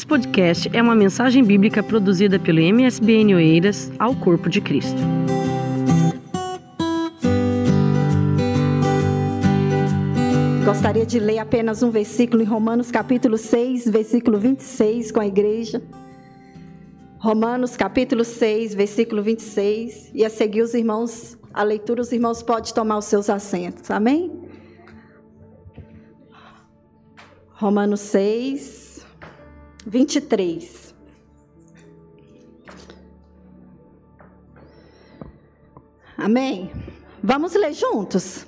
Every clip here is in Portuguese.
Esse podcast é uma mensagem bíblica produzida pelo MSBN Oeiras ao Corpo de Cristo. Gostaria de ler apenas um versículo em Romanos capítulo 6, versículo 26 com a igreja. Romanos capítulo 6, versículo 26. E a seguir os irmãos, a leitura, os irmãos podem tomar os seus assentos. Amém? Romanos 6, 23. Amém? Vamos ler juntos?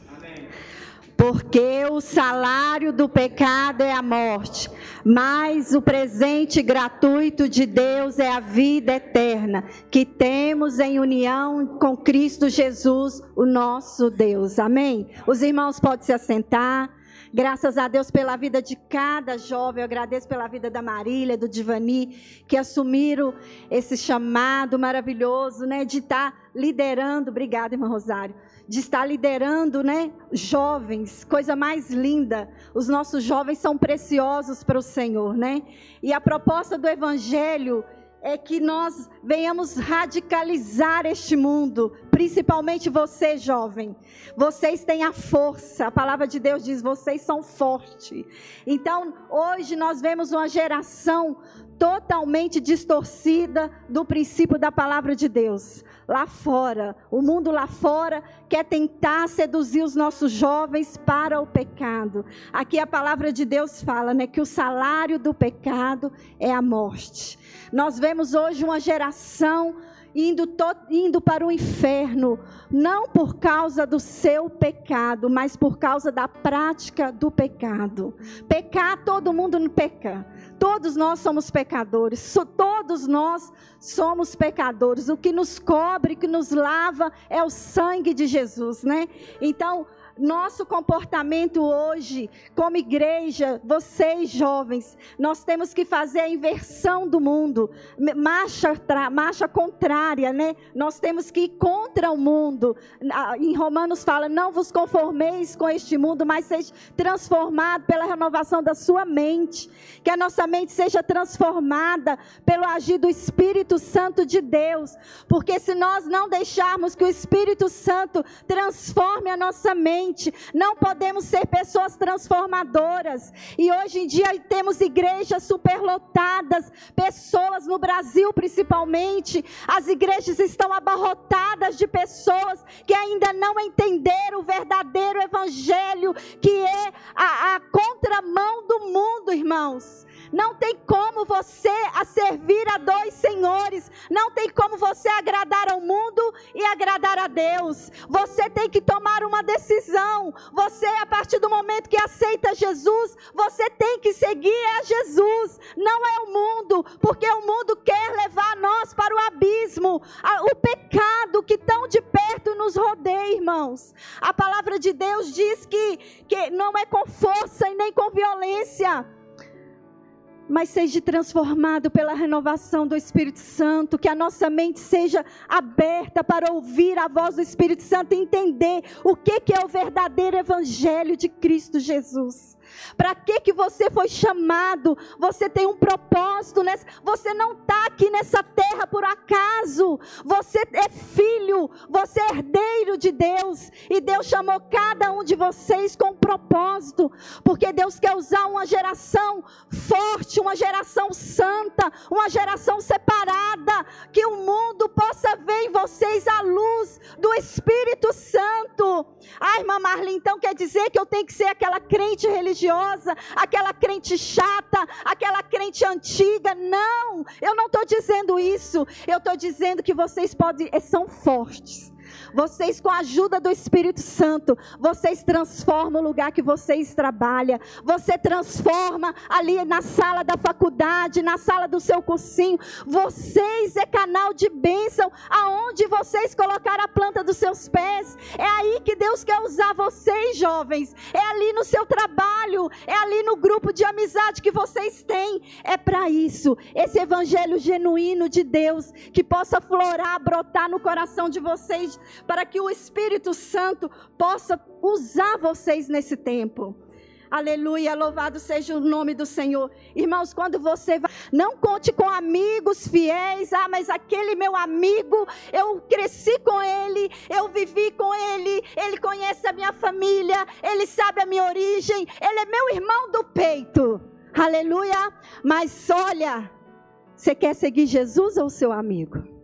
Porque o salário do pecado é a morte, mas o presente gratuito de Deus é a vida eterna, que temos em união com Cristo Jesus, o nosso Deus. Amém? Os irmãos podem se assentar. Graças a Deus pela vida de cada jovem, eu agradeço pela vida da Marília, do Divani, que assumiram esse chamado maravilhoso, né, de estar liderando, obrigada, irmã Rosário, de estar liderando, né, jovens, coisa mais linda. Os nossos jovens são preciosos para o Senhor, né? E a proposta do evangelho é que nós venhamos radicalizar este mundo, principalmente você, jovem. Vocês têm a força, a palavra de Deus diz: vocês são fortes. Então, hoje nós vemos uma geração totalmente distorcida do princípio da palavra de Deus. Lá fora, o mundo lá fora quer tentar seduzir os nossos jovens para o pecado. Aqui a palavra de Deus fala, né, que o salário do pecado é a morte. Nós vemos hoje uma geração indo, to, indo para o inferno, não por causa do seu pecado, mas por causa da prática do pecado. Pecar, todo mundo peca. Todos nós somos pecadores, todos nós somos pecadores. O que nos cobre, que nos lava é o sangue de Jesus, né? Então, nosso comportamento hoje, como igreja, vocês jovens, nós temos que fazer a inversão do mundo, marcha, marcha contrária, né? Nós temos que ir contra o mundo. Em Romanos fala: não vos conformeis com este mundo, mas seja transformado pela renovação da sua mente. Que a nossa mente seja transformada pelo agir do Espírito Santo de Deus. Porque se nós não deixarmos que o Espírito Santo transforme a nossa mente, não podemos ser pessoas transformadoras. E hoje em dia temos igrejas superlotadas, pessoas no Brasil principalmente, as igrejas estão abarrotadas de pessoas que ainda não entenderam o verdadeiro evangelho, que é a, a contramão do mundo, irmãos. Não tem como você a servir a dois senhores. Não tem como você agradar ao mundo e agradar a Deus. Você tem que tomar uma decisão. Você, a partir do momento que aceita Jesus, você tem que seguir a Jesus. Não é o mundo, porque o mundo quer levar nós para o abismo. O pecado que tão de perto nos rodeia, irmãos. A palavra de Deus diz que, que não é com força e nem com violência mas seja transformado pela renovação do Espírito Santo, que a nossa mente seja aberta para ouvir a voz do Espírito Santo e entender o que, que é o verdadeiro Evangelho de Cristo Jesus. Para que que você foi chamado? Você tem um propósito nessa. Você não está aqui nessa terra por acaso. Você é filho, você é herdeiro de Deus e Deus chamou cada um de vocês com um propósito, porque Deus quer usar uma geração forte, uma geração santa, uma geração separada, que o mundo possa ver em vocês a luz do Espírito Santo. Ai, irmã Marli, então quer dizer que eu tenho que ser aquela crente religiosa religiosa, aquela crente chata, aquela crente antiga. Não, eu não estou dizendo isso. Eu estou dizendo que vocês podem, eh, são fortes. Vocês, com a ajuda do Espírito Santo, vocês transformam o lugar que vocês trabalham. Você transforma ali na sala da faculdade, na sala do seu cursinho. Vocês é canal de bênção aonde vocês colocaram a planta dos seus pés. É aí que Deus quer usar vocês, jovens. É ali no seu trabalho, é ali no grupo de amizade que vocês têm. É para isso. Esse evangelho genuíno de Deus que possa florar, brotar no coração de vocês para que o Espírito Santo possa usar vocês nesse tempo. Aleluia, louvado seja o nome do Senhor. Irmãos, quando você vai, não conte com amigos fiéis. Ah, mas aquele meu amigo, eu cresci com ele, eu vivi com ele, ele conhece a minha família, ele sabe a minha origem, ele é meu irmão do peito. Aleluia. Mas olha, você quer seguir Jesus ou seu amigo?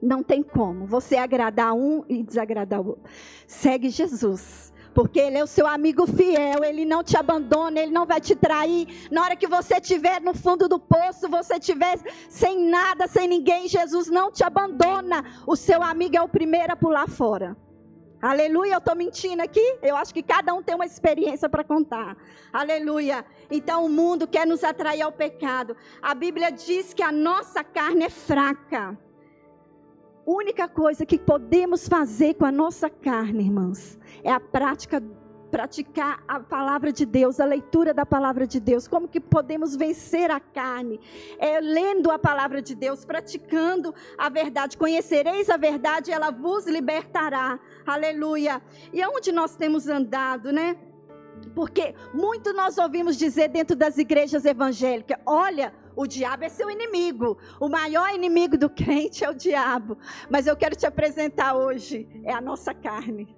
Não tem como você agradar um e desagradar o outro. Segue Jesus porque Ele é o seu amigo fiel, Ele não te abandona, Ele não vai te trair. Na hora que você estiver no fundo do poço, você estiver sem nada, sem ninguém, Jesus não te abandona. O seu amigo é o primeiro a pular fora. Aleluia, eu estou mentindo aqui? Eu acho que cada um tem uma experiência para contar. Aleluia. Então o mundo quer nos atrair ao pecado. A Bíblia diz que a nossa carne é fraca única coisa que podemos fazer com a nossa carne, irmãs, é a prática praticar a palavra de Deus, a leitura da palavra de Deus. Como que podemos vencer a carne? É lendo a palavra de Deus, praticando a verdade. Conhecereis a verdade, ela vos libertará. Aleluia. E aonde nós temos andado, né? Porque muito nós ouvimos dizer dentro das igrejas evangélicas: olha, o diabo é seu inimigo. O maior inimigo do crente é o diabo. Mas eu quero te apresentar hoje é a nossa carne.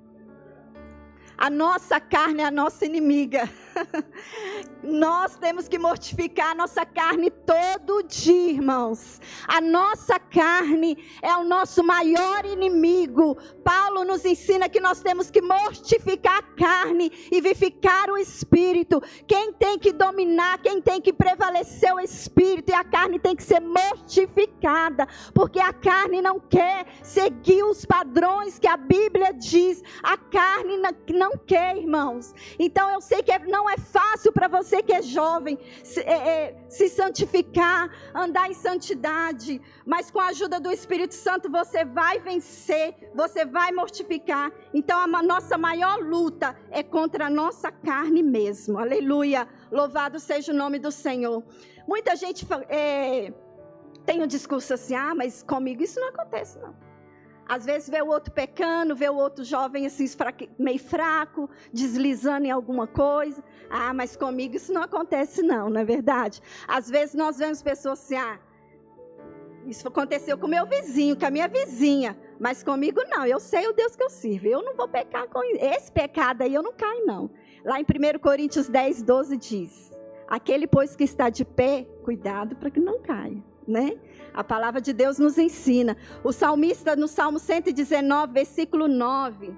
A nossa carne é a nossa inimiga. Nós temos que mortificar a nossa carne todo dia, irmãos. A nossa carne é o nosso maior inimigo. Paulo nos ensina que nós temos que mortificar a carne e vivificar o espírito. Quem tem que dominar, quem tem que prevalecer o espírito e a carne tem que ser mortificada, porque a carne não quer seguir os padrões que a Bíblia diz. A carne não quer, irmãos. Então eu sei que não é fácil para você que é jovem se, é, é, se santificar, andar em santidade, mas com a ajuda do Espírito Santo você vai vencer, você vai mortificar. Então a nossa maior luta é contra a nossa carne mesmo. Aleluia. Louvado seja o nome do Senhor. Muita gente é, tem um discurso assim: ah, mas comigo isso não acontece, não. Às vezes vê o outro pecando, vê o outro jovem assim meio fraco, deslizando em alguma coisa. Ah, mas comigo isso não acontece não, não é verdade? Às vezes nós vemos pessoas assim, ah, isso aconteceu com meu vizinho, com a minha vizinha, mas comigo não. Eu sei o Deus que eu sirvo. Eu não vou pecar com esse pecado aí, eu não caio não. Lá em 1 Coríntios 10, 12 diz: Aquele pois que está de pé, cuidado para que não caia, né? A palavra de Deus nos ensina. O salmista, no Salmo 119, versículo 9,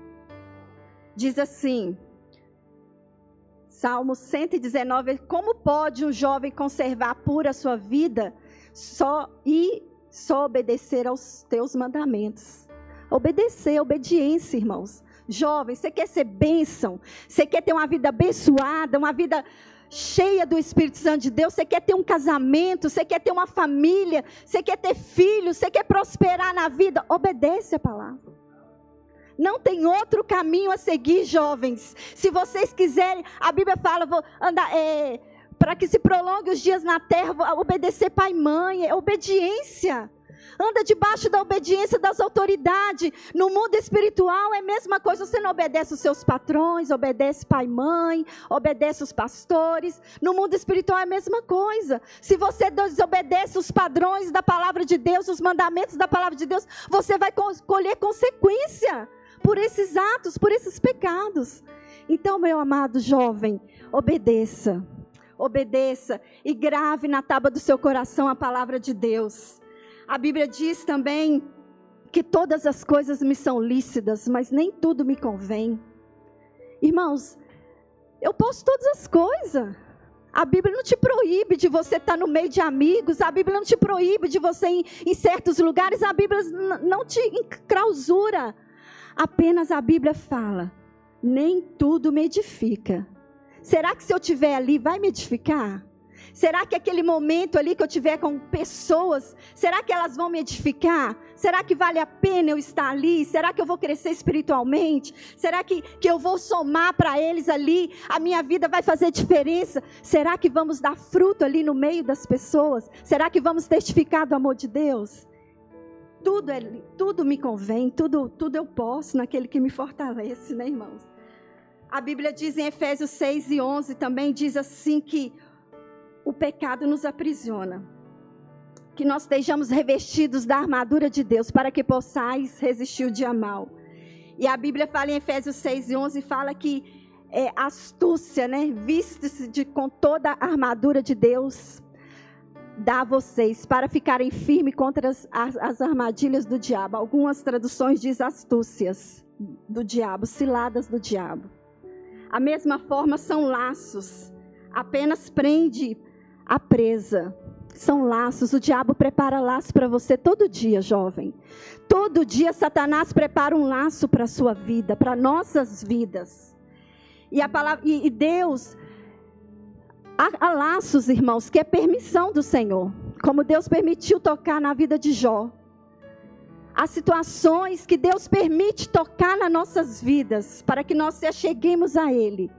diz assim: Salmo 119: Como pode um jovem conservar pura sua vida só e só obedecer aos teus mandamentos? Obedecer, obediência, irmãos. Jovem, você quer ser bênção? Você quer ter uma vida abençoada, uma vida cheia do Espírito Santo de Deus, você quer ter um casamento, você quer ter uma família, você quer ter filhos, você quer prosperar na vida, obedece a palavra. Não tem outro caminho a seguir, jovens. Se vocês quiserem, a Bíblia fala, vou andar, é, para que se prolongue os dias na terra, obedecer pai e mãe, é obediência anda debaixo da obediência das autoridades. No mundo espiritual é a mesma coisa, você não obedece os seus patrões, obedece pai e mãe, obedece os pastores. No mundo espiritual é a mesma coisa. Se você desobedece os padrões da palavra de Deus, os mandamentos da palavra de Deus, você vai colher consequência por esses atos, por esses pecados. Então, meu amado jovem, obedeça obedeça e grave na tábua do seu coração a palavra de Deus. A Bíblia diz também que todas as coisas me são lícitas, mas nem tudo me convém. Irmãos, eu posso todas as coisas. A Bíblia não te proíbe de você estar no meio de amigos, a Bíblia não te proíbe de você ir em certos lugares, a Bíblia não te clausura. Apenas a Bíblia fala: nem tudo me edifica. Será que se eu estiver ali, vai me edificar? Será que aquele momento ali que eu tiver com pessoas, será que elas vão me edificar? Será que vale a pena eu estar ali? Será que eu vou crescer espiritualmente? Será que, que eu vou somar para eles ali? A minha vida vai fazer diferença? Será que vamos dar fruto ali no meio das pessoas? Será que vamos testificar do amor de Deus? Tudo, é, tudo me convém, tudo, tudo eu posso naquele que me fortalece, né, irmãos? A Bíblia diz em Efésios 6 e 11 também diz assim que o pecado nos aprisiona. Que nós estejamos revestidos da armadura de Deus para que possais resistir o dia mal. E a Bíblia fala em Efésios 6 e 11 fala que é, astúcia, né? Viste-se com toda a armadura de Deus dá a vocês para ficarem firmes contra as, as, as, armadilhas do diabo. Algumas traduções diz astúcias do diabo, ciladas do diabo. A mesma forma são laços, apenas prende a presa. São laços, o diabo prepara laço para você todo dia, jovem. Todo dia Satanás prepara um laço para a sua vida, para nossas vidas. E, a palavra, e, Deus, há, há laços, irmãos, que é permissão do Senhor. Como Deus permitiu tocar na vida de Jó. Há situações que Deus permite tocar nas nossas vidas para que nós se acheguemos a Ele.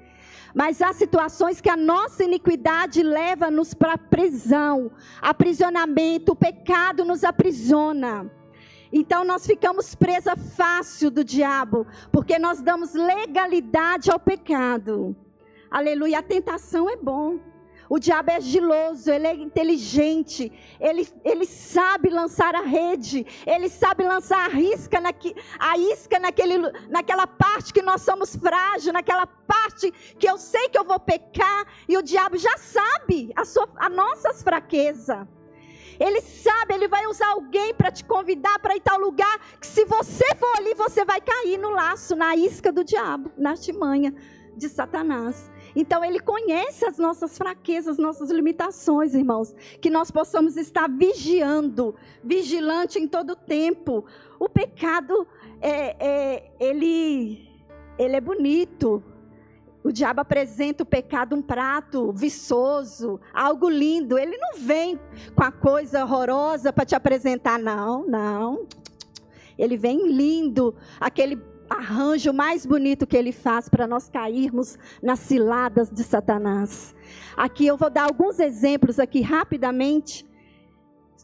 Mas há situações que a nossa iniquidade leva-nos para prisão, aprisionamento, o pecado nos aprisiona. Então nós ficamos presa fácil do diabo, porque nós damos legalidade ao pecado. Aleluia, a tentação é bom. O diabo é giloso, ele é inteligente, ele, ele sabe lançar a rede, ele sabe lançar a isca, naqui, a isca naquele, naquela parte que nós somos frágeis, naquela parte que eu sei que eu vou pecar, e o diabo já sabe a, sua, a nossas fraquezas. Ele sabe, ele vai usar alguém para te convidar para ir tal lugar, que se você for ali, você vai cair no laço, na isca do diabo, na artimanha de Satanás. Então ele conhece as nossas fraquezas, nossas limitações, irmãos, que nós possamos estar vigiando, vigilante em todo tempo. O pecado é, é, ele, ele é bonito. O diabo apresenta o pecado um prato viçoso, algo lindo. Ele não vem com a coisa horrorosa para te apresentar, não, não. Ele vem lindo, aquele arranjo mais bonito que ele faz para nós cairmos nas ciladas de Satanás. Aqui eu vou dar alguns exemplos aqui rapidamente.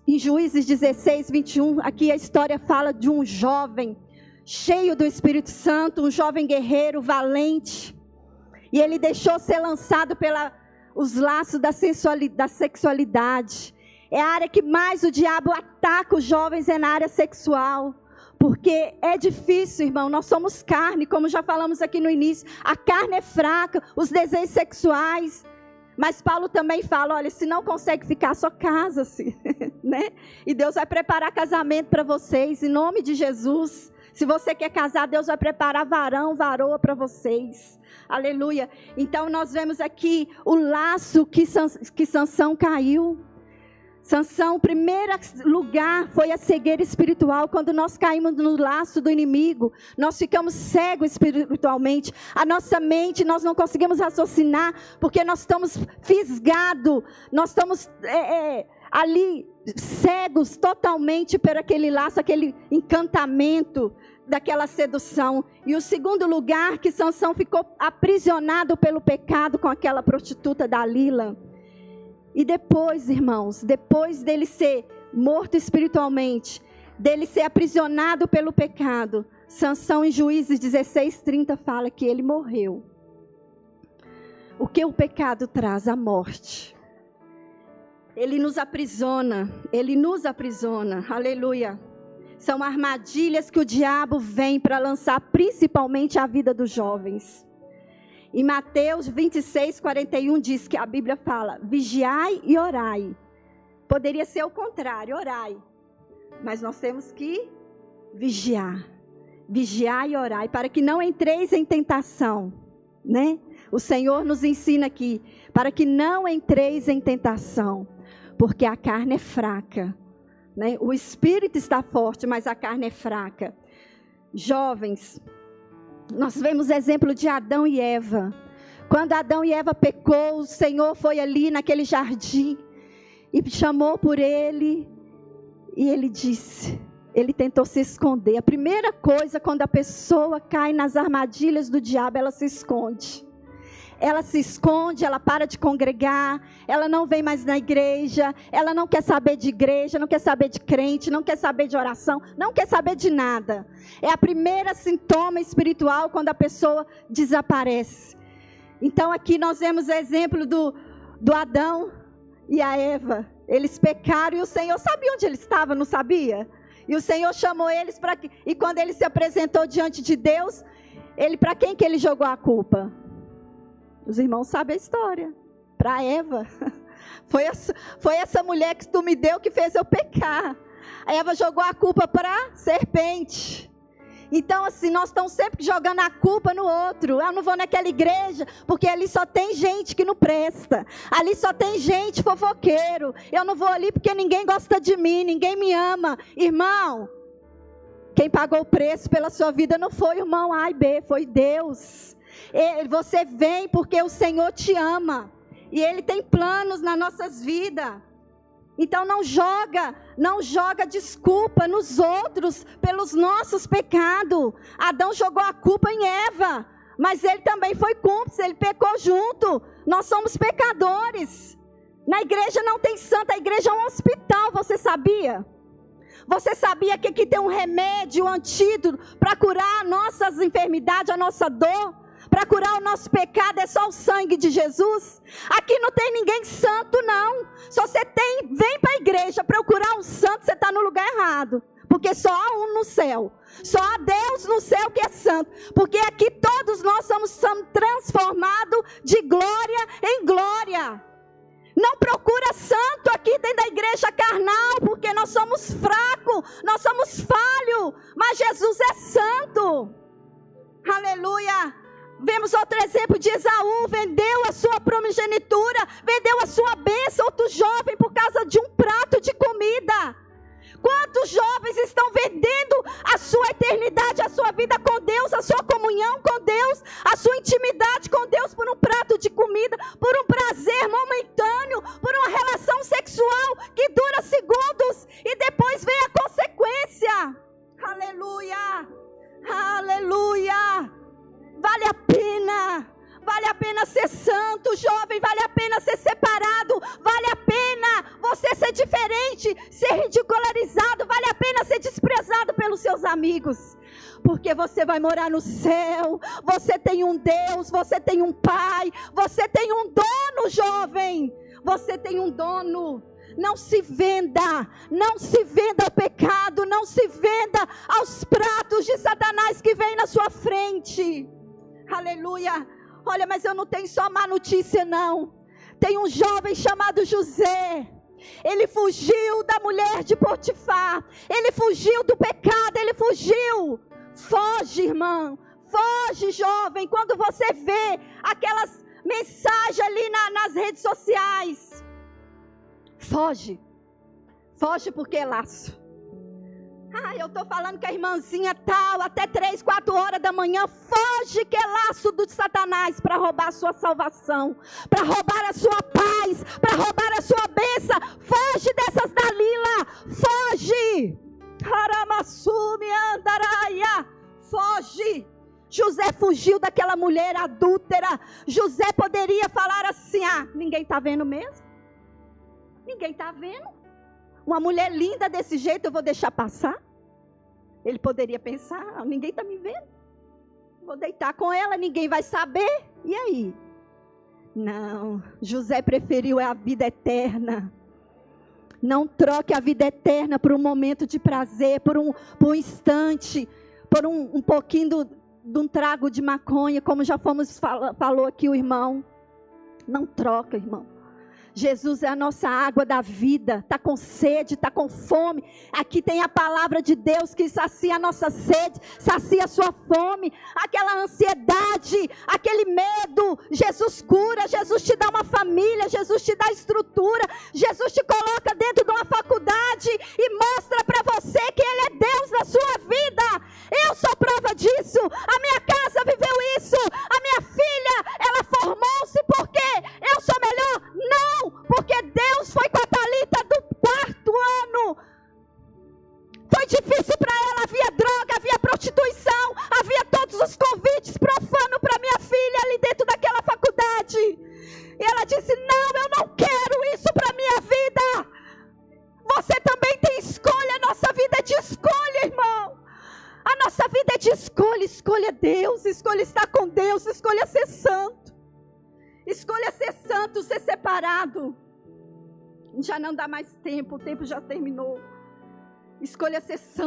Em Juízes 16, 21, aqui a história fala de um jovem cheio do Espírito Santo, um jovem guerreiro valente. E ele deixou ser lançado pelos laços da, da sexualidade. É a área que mais o diabo ataca os jovens, é na área sexual. Porque é difícil, irmão. Nós somos carne, como já falamos aqui no início. A carne é fraca, os desejos sexuais. Mas Paulo também fala: olha, se não consegue ficar, só casa-se. né? E Deus vai preparar casamento para vocês, em nome de Jesus. Se você quer casar, Deus vai preparar varão, varoa para vocês. Aleluia. Então nós vemos aqui o laço que, que Sansão caiu. Sansão, o primeiro lugar foi a cegueira espiritual. Quando nós caímos no laço do inimigo, nós ficamos cegos espiritualmente. A nossa mente, nós não conseguimos raciocinar, porque nós estamos fisgados, nós estamos é, é, ali cegos totalmente por aquele laço, aquele encantamento daquela sedução. E o segundo lugar que Sansão ficou aprisionado pelo pecado com aquela prostituta Dalila. E depois, irmãos, depois dele ser morto espiritualmente, dele ser aprisionado pelo pecado, Sansão em Juízes 16:30 fala que ele morreu. O que o pecado traz? A morte. Ele nos aprisiona, ele nos aprisiona. Aleluia. São armadilhas que o diabo vem para lançar principalmente a vida dos jovens. Em Mateus 26, 41 diz que a Bíblia fala: vigiai e orai. Poderia ser o contrário, orai. Mas nós temos que vigiar. Vigiar e orai para que não entreis em tentação, né? O Senhor nos ensina aqui para que não entreis em tentação, porque a carne é fraca, né? O espírito está forte, mas a carne é fraca. Jovens, nós vemos exemplo de Adão e Eva. Quando Adão e Eva pecou, o Senhor foi ali naquele jardim e chamou por ele e ele disse, ele tentou se esconder. A primeira coisa quando a pessoa cai nas armadilhas do diabo, ela se esconde. Ela se esconde, ela para de congregar, ela não vem mais na igreja, ela não quer saber de igreja, não quer saber de crente, não quer saber de oração, não quer saber de nada. É a primeira sintoma espiritual quando a pessoa desaparece. Então aqui nós vemos o exemplo do, do Adão e a Eva. Eles pecaram e o Senhor sabia onde ele estava, não sabia? E o Senhor chamou eles para que. E quando ele se apresentou diante de Deus, ele para quem que ele jogou a culpa? Os irmãos sabem a história. Para Eva. Foi essa, foi essa mulher que tu me deu que fez eu pecar. A Eva jogou a culpa para serpente. Então, assim, nós estamos sempre jogando a culpa no outro. Eu não vou naquela igreja, porque ali só tem gente que não presta. Ali só tem gente fofoqueiro. Eu não vou ali porque ninguém gosta de mim, ninguém me ama. Irmão, quem pagou o preço pela sua vida não foi o irmão A e B, foi Deus. Você vem porque o Senhor te ama. E Ele tem planos nas nossas vidas. Então não joga, não joga desculpa nos outros pelos nossos pecados. Adão jogou a culpa em Eva, mas ele também foi cúmplice, ele pecou junto. Nós somos pecadores. Na igreja não tem santo, a igreja é um hospital, você sabia? Você sabia que aqui tem um remédio, um antídoto para curar nossas enfermidades, a nossa dor? Para curar o nosso pecado é só o sangue de Jesus. Aqui não tem ninguém santo, não. Se você tem, vem para a igreja procurar um santo, você está no lugar errado. Porque só há um no céu. Só há Deus no céu que é santo. Porque aqui todos nós somos, transformados de glória em glória. Não procura santo aqui dentro da igreja carnal, porque nós somos fracos, nós somos falhos, mas Jesus é santo. Aleluia. Vemos outro exemplo de Esaú, vendeu a sua primogenitura, vendeu a sua bênção, outro jovem, por causa de um prato de comida. Quantos jovens estão vendendo a sua eternidade, a sua vida com Deus, a sua comunhão com Deus, a sua intimidade com Deus por um prato de comida, por um prazer momentâneo, por uma relação sexual que dura segundos e depois vem a consequência. Aleluia! Aleluia! Vale a pena. Vale a pena ser santo, jovem. Vale a pena ser separado. Vale a pena você ser diferente, ser ridicularizado. Vale a pena ser desprezado pelos seus amigos. Porque você vai morar no céu. Você tem um Deus. Você tem um Pai. Você tem um dono, jovem. Você tem um dono. Não se venda, não se venda ao pecado, não se venda aos pratos de Satanás que vem na sua frente. Aleluia. Olha, mas eu não tenho só má notícia, não. Tem um jovem chamado José. Ele fugiu da mulher de Potifar. Ele fugiu do pecado. Ele fugiu. Foge, irmão. Foge, jovem. Quando você vê aquelas mensagens ali na, nas redes sociais. Foge. Foge porque é laço. Ah, eu estou falando que a irmãzinha tal, até três, quatro horas da manhã, foge que é laço do Satanás para roubar a sua salvação, para roubar a sua paz, para roubar a sua bênção. Foge dessas Dalila, foge. Aramassume andaraia, foge. José fugiu daquela mulher adúltera. José poderia falar assim: ah, ninguém está vendo mesmo? Ninguém está vendo? Uma mulher linda desse jeito eu vou deixar passar? Ele poderia pensar: ah, ninguém está me vendo. Vou deitar com ela, ninguém vai saber. E aí? Não, José preferiu a vida eterna. Não troque a vida eterna por um momento de prazer, por um, por um instante, por um, um pouquinho do, de um trago de maconha, como já fomos falou aqui o irmão. Não troca, irmão. Jesus é a nossa água da vida. Está com sede, está com fome. Aqui tem a palavra de Deus que sacia a nossa sede, sacia a sua fome, aquela ansiedade, aquele medo. Jesus cura, Jesus te dá uma família, Jesus te dá estrutura, Jesus te coloca dentro de uma faculdade e mostra para você que Ele é Deus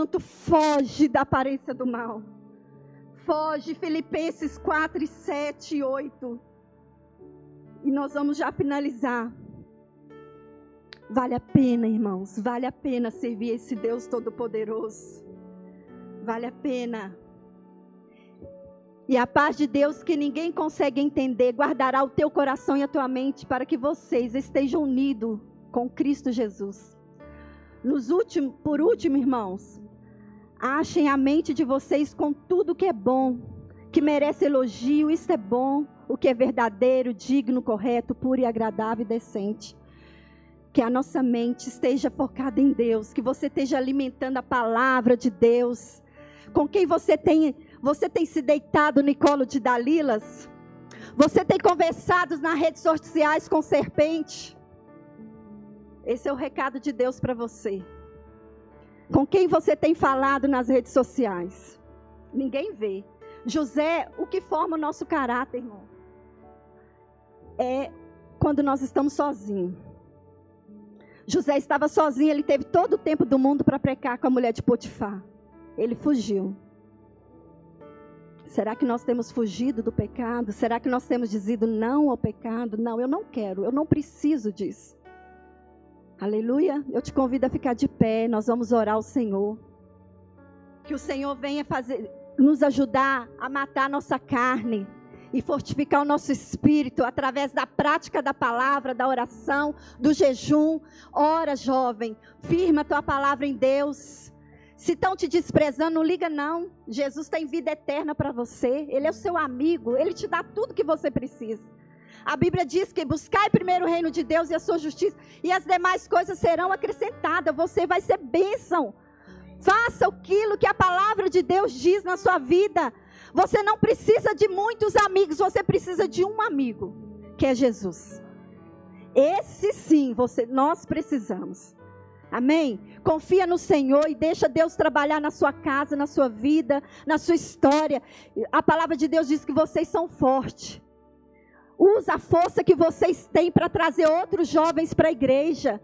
Santo, foge da aparência do mal. Foge, Filipenses 4, 7 e 8. E nós vamos já finalizar. Vale a pena, irmãos, vale a pena servir esse Deus Todo-Poderoso. Vale a pena. E a paz de Deus que ninguém consegue entender, guardará o teu coração e a tua mente para que vocês estejam unidos com Cristo Jesus. Últimos, por último, irmãos, achem a mente de vocês com tudo que é bom, que merece elogio, isso é bom, o que é verdadeiro, digno, correto, puro e agradável e decente. Que a nossa mente esteja focada em Deus, que você esteja alimentando a palavra de Deus. Com quem você tem você tem se deitado no colo de Dalilas? Você tem conversado nas redes sociais com serpente? Esse é o recado de Deus para você. Com quem você tem falado nas redes sociais? Ninguém vê. José, o que forma o nosso caráter, irmão? É quando nós estamos sozinhos. José estava sozinho, ele teve todo o tempo do mundo para precar com a mulher de Potifar. Ele fugiu. Será que nós temos fugido do pecado? Será que nós temos dizido não ao pecado? Não, eu não quero, eu não preciso disso. Aleluia. Eu te convido a ficar de pé, nós vamos orar ao Senhor. Que o Senhor venha fazer, nos ajudar a matar a nossa carne e fortificar o nosso espírito através da prática da palavra, da oração, do jejum. Ora, jovem, firma tua palavra em Deus. Se estão te desprezando, não liga não. Jesus tem vida eterna para você. Ele é o seu amigo. Ele te dá tudo que você precisa. A Bíblia diz que buscai primeiro o reino de Deus e a sua justiça, e as demais coisas serão acrescentadas. Você vai ser bênção. Faça aquilo que a palavra de Deus diz na sua vida. Você não precisa de muitos amigos, você precisa de um amigo, que é Jesus. Esse sim, você, nós precisamos. Amém? Confia no Senhor e deixa Deus trabalhar na sua casa, na sua vida, na sua história. A palavra de Deus diz que vocês são fortes. Usa a força que vocês têm para trazer outros jovens para a igreja.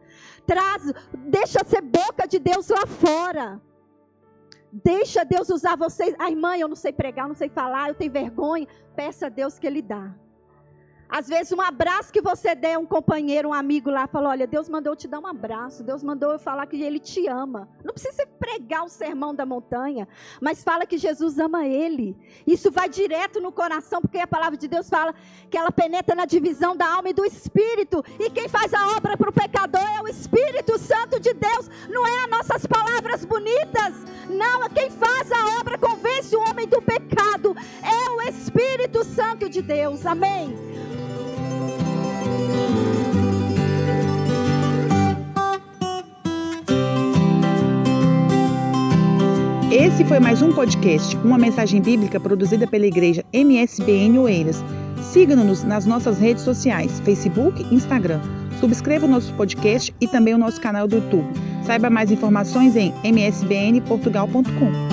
Traz, deixa ser boca de Deus lá fora. Deixa Deus usar vocês. Ai, mãe, eu não sei pregar, eu não sei falar, eu tenho vergonha. Peça a Deus que Ele dá. Às vezes, um abraço que você der a um companheiro, um amigo lá, fala: Olha, Deus mandou eu te dar um abraço, Deus mandou eu falar que Ele te ama. Não precisa pregar o sermão da montanha, mas fala que Jesus ama Ele. Isso vai direto no coração, porque a palavra de Deus fala que ela penetra na divisão da alma e do espírito. E quem faz a obra para o pecador é o Espírito Santo de Deus, não é as nossas palavras bonitas. Não, é quem faz a obra convence o homem do pecado. É o Espírito Santo de Deus. Amém. Esse foi mais um podcast, uma mensagem bíblica produzida pela igreja MSBN Oeiras. Siga-nos nas nossas redes sociais, Facebook e Instagram. Subscreva o nosso podcast e também o nosso canal do YouTube. Saiba mais informações em msbnportugal.com.